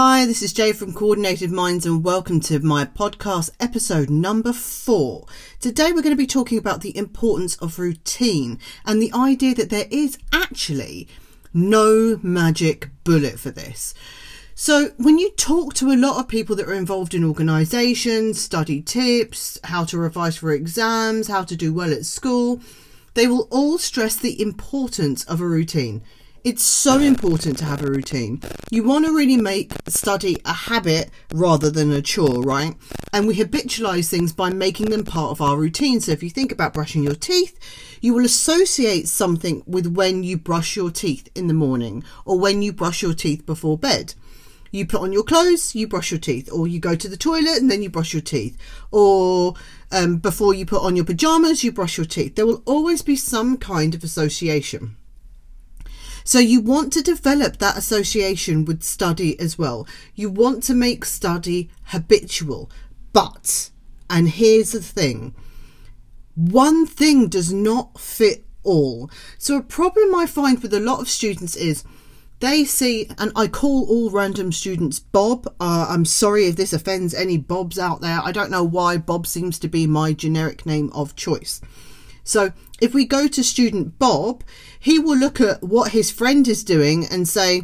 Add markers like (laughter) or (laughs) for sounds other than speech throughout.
Hi, this is Jay from Coordinated Minds, and welcome to my podcast episode number four. Today, we're going to be talking about the importance of routine and the idea that there is actually no magic bullet for this. So, when you talk to a lot of people that are involved in organisations, study tips, how to revise for exams, how to do well at school, they will all stress the importance of a routine. It's so important to have a routine. You want to really make study a habit rather than a chore, right? And we habitualize things by making them part of our routine. So if you think about brushing your teeth, you will associate something with when you brush your teeth in the morning or when you brush your teeth before bed. You put on your clothes, you brush your teeth, or you go to the toilet and then you brush your teeth, or um, before you put on your pajamas, you brush your teeth. There will always be some kind of association. So you want to develop that association with study as well. You want to make study habitual. But, and here's the thing, one thing does not fit all. So a problem I find with a lot of students is they see, and I call all random students Bob. Uh, I'm sorry if this offends any Bobs out there. I don't know why Bob seems to be my generic name of choice. So if we go to student Bob, he will look at what his friend is doing and say,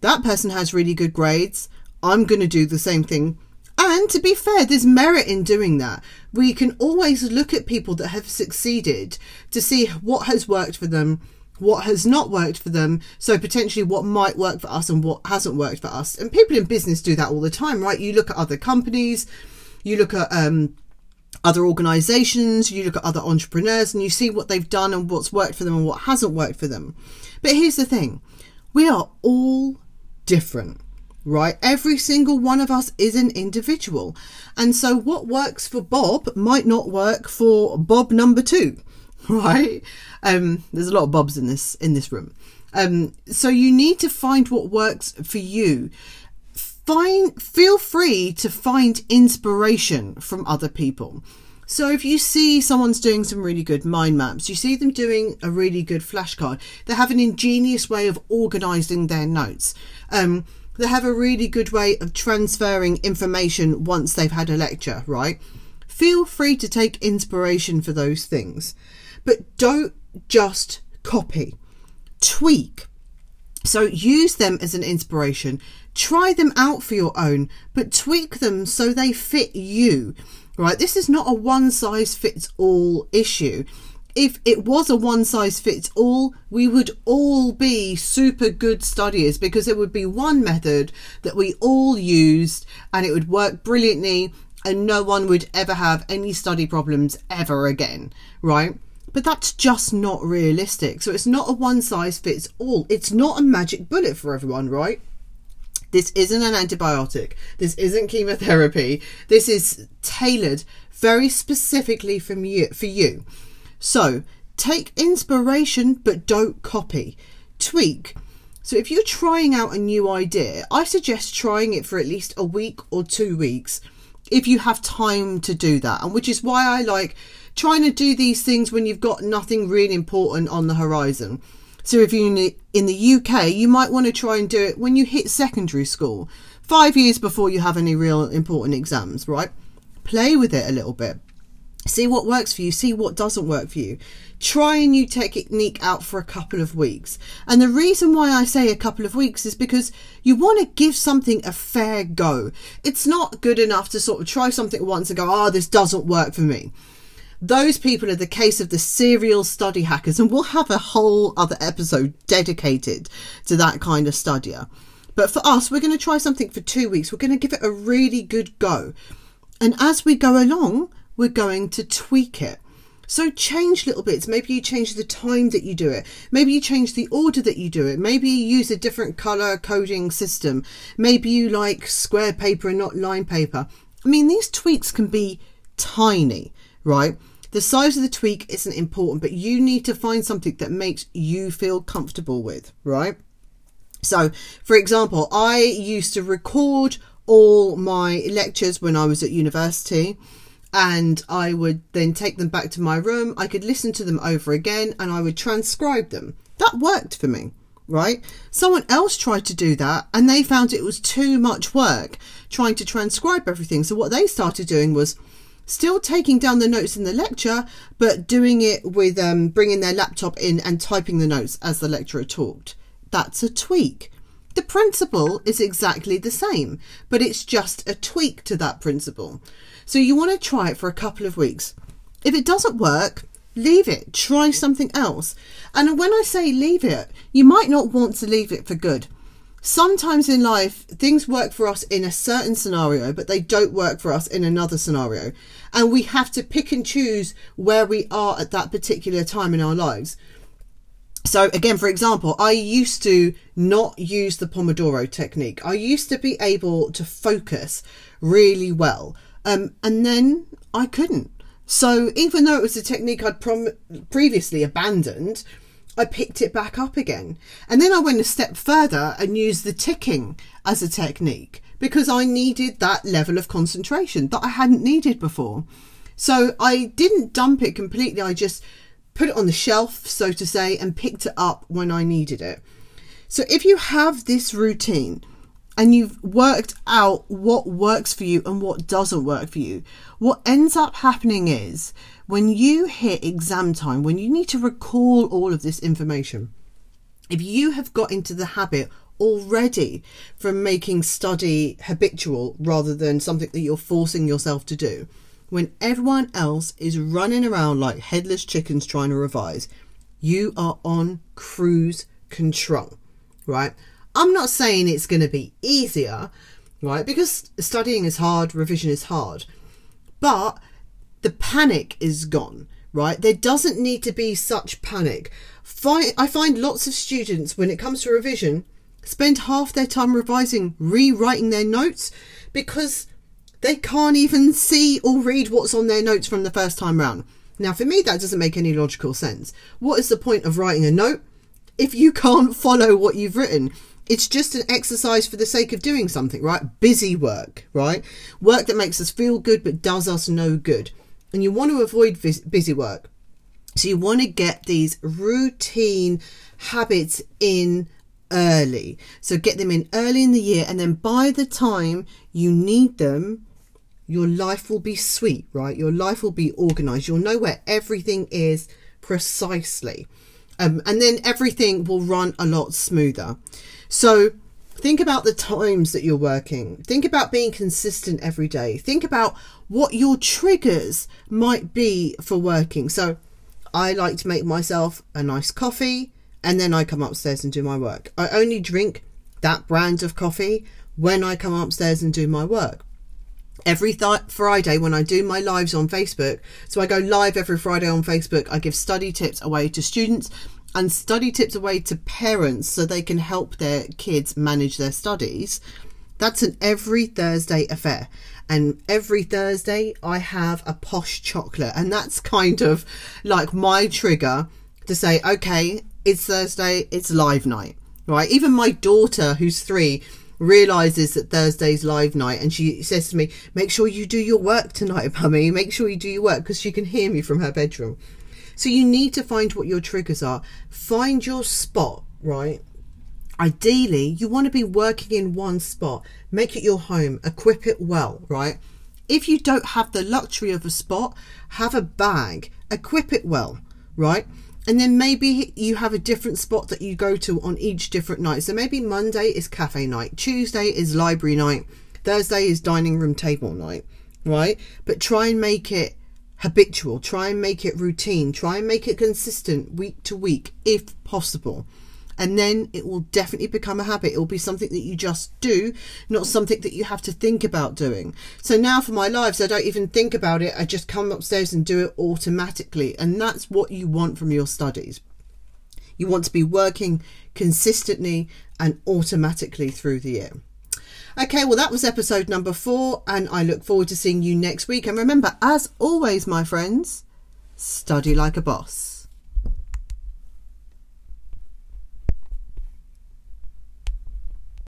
that person has really good grades. I'm going to do the same thing. And to be fair, there's merit in doing that. We can always look at people that have succeeded to see what has worked for them, what has not worked for them. So potentially what might work for us and what hasn't worked for us. And people in business do that all the time, right? You look at other companies, you look at um, other organizations, you look at other entrepreneurs and you see what they've done and what's worked for them and what hasn't worked for them. But here's the thing we are all different, right? Every single one of us is an individual. And so what works for Bob might not work for Bob number two, (laughs) right? Um, there's a lot of Bobs in this, in this room. Um, so you need to find what works for you find feel free to find inspiration from other people. So if you see someone's doing some really good mind maps, you see them doing a really good flashcard, they have an ingenious way of organizing their notes. Um, they have a really good way of transferring information once they've had a lecture, right? Feel free to take inspiration for those things, but don't just copy. Tweak. So use them as an inspiration Try them out for your own, but tweak them so they fit you. Right? This is not a one size fits all issue. If it was a one size fits all, we would all be super good studiers because it would be one method that we all used and it would work brilliantly and no one would ever have any study problems ever again, right? But that's just not realistic. So it's not a one size fits all. It's not a magic bullet for everyone, right? This isn't an antibiotic. This isn't chemotherapy. This is tailored very specifically from you for you. So take inspiration, but don't copy. Tweak. So if you're trying out a new idea, I suggest trying it for at least a week or two weeks if you have time to do that. And which is why I like trying to do these things when you've got nothing really important on the horizon. So if you're in the UK, you might want to try and do it when you hit secondary school, five years before you have any real important exams, right? Play with it a little bit. See what works for you, see what doesn't work for you. Try a new technique out for a couple of weeks. And the reason why I say a couple of weeks is because you want to give something a fair go. It's not good enough to sort of try something once and go, oh, this doesn't work for me those people are the case of the serial study hackers, and we'll have a whole other episode dedicated to that kind of studier. But for us, we're going to try something for two weeks. We're going to give it a really good go. And as we go along, we're going to tweak it. So change little bits. Maybe you change the time that you do it. Maybe you change the order that you do it. Maybe you use a different color coding system. Maybe you like square paper and not line paper. I mean, these tweaks can be tiny, right? The size of the tweak isn't important, but you need to find something that makes you feel comfortable with, right? So, for example, I used to record all my lectures when I was at university and I would then take them back to my room. I could listen to them over again and I would transcribe them. That worked for me. right? Someone else tried to do that and they found it was too much work trying to transcribe everything. So what they started doing was still taking down the notes in the lecture, but doing it with um, bringing their laptop in and typing the notes as the lecturer talked. That's a tweak. The principle is exactly the same, but it's just a tweak to that principle. So you want to try it for a couple of weeks. If it doesn't work, leave it. Try something else. And when I say leave it, you might not want to leave it for good. Sometimes in life, things work for us in a certain scenario, but they don't work for us in another scenario. And we have to pick and choose where we are at that particular time in our lives. So again, for example, I used to not use the Pomodoro technique. I used to be able to focus really well. Um, and then I couldn't. So even though it was a technique I'd prom- previously abandoned, I picked it back up again. And then I went a step further and used the ticking as a technique because I needed that level of concentration that I hadn't needed before. So I didn't dump it completely. I just put it on the shelf, so to say, and picked it up when I needed it. So if you have this routine and you've worked out what works for you and what doesn't work for you, what ends up happening is when you hit exam time, when you need to recall all of this information, if you have got into the habit already from making study habitual rather than something that you're forcing yourself to do, when everyone else is running around like headless chickens trying to revise, you are on cruise control, right? I'm not saying it's going to be easier, right? Because studying is hard, revision is hard, but the panic is gone, right? There doesn't need to be such panic. I find lots of students, when it comes to revision, spend half their time revising, rewriting their notes because they can't even see or read what's on their notes from the first time round. Now, for me, that doesn't make any logical sense. What is the point of writing a note if you can't (laughs) follow what you've written? It's just an exercise for the sake of doing something, right? Busy work, right? Work that makes us feel good but does us no good. And you want to avoid busy work. So you want to get these routine habits in early. So get them in early in the year, and then by the time you need them, your life will be sweet, right? Your life will be organized. You'll know where everything is precisely. Um, and then everything will run a lot smoother. So think about the times that you're working. Think about being consistent every day. Think about what your triggers might be for working. So I like to make myself a nice coffee and then I come upstairs and do my work. I only drink that brand of coffee when I come upstairs and do my work every th- Friday when I do my lives on Facebook. So I go live every Friday on Facebook. I give study tips away to students and study tips away to parents so they can help their kids manage their studies. That's an every Thursday affair. And every Thursday I have a posh chocolate. And that's kind of like my trigger to say, okay, it's Thursday, it's live night, right? Even my daughter, who's three, realizes that Thursday's live night and she says to me, Make sure you do your work tonight, (laughs) mummy. Make sure you do your work because she can hear me from her bedroom. So you need to find what your triggers are. Find your spot, right? Ideally, you want to be working in one spot. Make it your home. Equip it well, right? If you don't have the luxury of a spot, have a bag. Equip it well, right? and then maybe you have a different spot that you go to on each different night. So maybe Monday is cafe night, Tuesday is library night, Thursday is dining room table night, right? But try and make it habitual, try and make it routine, try and make it consistent week to week if possible and then it will definitely become a habit. It will be something that you just do, not something that you have to think about doing. So now for my lives, I don't even think about it. I just come upstairs and do it automatically. And that's what you want from your studies. You want to be working consistently and automatically through the year. Okay, well, that was episode number four, and I look forward to seeing you next week. And remember, as always, my friends, study like a boss.